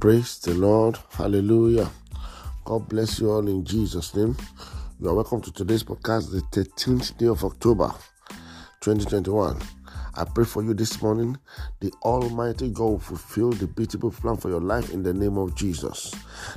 Praise the Lord. Hallelujah. God bless you all in Jesus' name. You are welcome to today's podcast, the 13th day of October 2021. I pray for you this morning. The Almighty God will fulfill the beautiful plan for your life in the name of Jesus.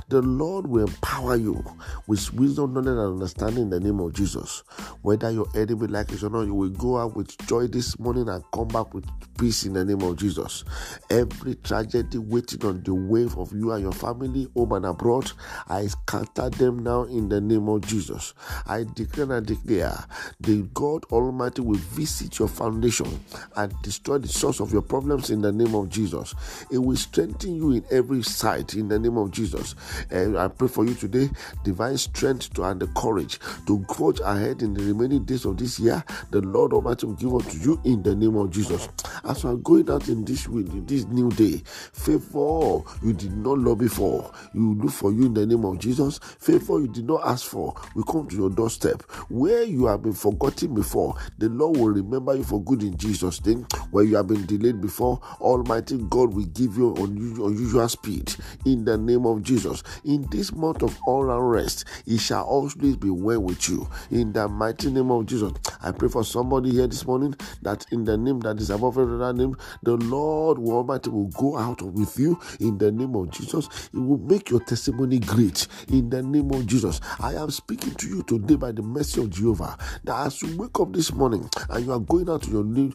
The Lord will empower you with wisdom, knowledge, and understanding in the name of Jesus. Whether your enemy like it or not, you will go out with joy this morning and come back with peace in the name of Jesus. Every tragedy waiting on the wave of you and your family, home and abroad, I scatter them now in the name of Jesus. I declare and declare the God Almighty will visit your foundation and destroy the source of your problems in the name of Jesus. It will strengthen you in every side in the name of Jesus. And I pray for you today divine strength to, and the courage to forge ahead in the remaining days of this year. The Lord Almighty will give unto you in the name of Jesus. As we are going out in this week, in this new day, favor you did not lobby for, you look for you in the name of Jesus. Favor you did not ask for, we come to your doorstep. Where you have been forgotten before, the Lord will remember you for good in Jesus' name. Where you have been delayed before, Almighty God will give you unusual, speed in the name of Jesus. In this month of all unrest, it shall always be well with you. In the mighty name of Jesus, I pray for somebody here this morning that in the name that is above every other name, the Lord Almighty will go out with you in the name of Jesus. It will make your testimony great in the name of Jesus. I am speaking to you today by the mercy of Jehovah that as you wake up this morning and you are going out to your new,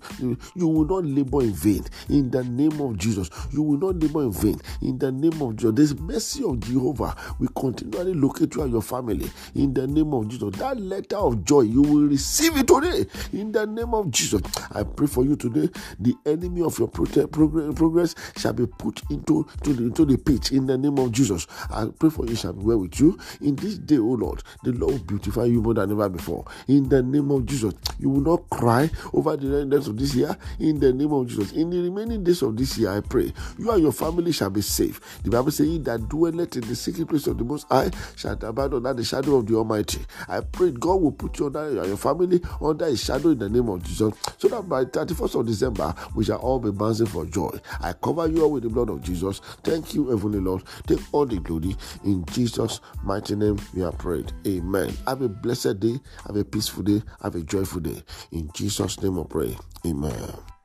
you will not labor in vain in the name of Jesus. You will not labor in vain in the name of Jesus. This mercy of Jehovah will continually locate you and your family in the name of Jesus. That letter of joy, you will receive it today in the name of Jesus. I pray for you today. The enemy of your progress shall be put into, to the, into the pit in the name of Jesus. I pray for you shall be well with you in this day, oh Lord. The Lord will beautify you more than ever before in the name of Jesus. You will not cry over the rest of this year in the name of Jesus. In the remaining days of this year, I pray you and your family shall be safe. The Bible says, He that dwelleth in the secret place of the Most High shall abide under the shadow of the Almighty. I pray God will put you under and your family under His shadow in the name of Jesus, so that by 31st of December we shall all be bouncing for joy. I cover you all with the blood of Jesus. Thank you, Heavenly Lord. Take all the glory in Jesus' mighty name. We are prayed. Amen. Have a blessed day. Have a peaceful day. Have a joyful day. In Jesus' name, I pray. Amen.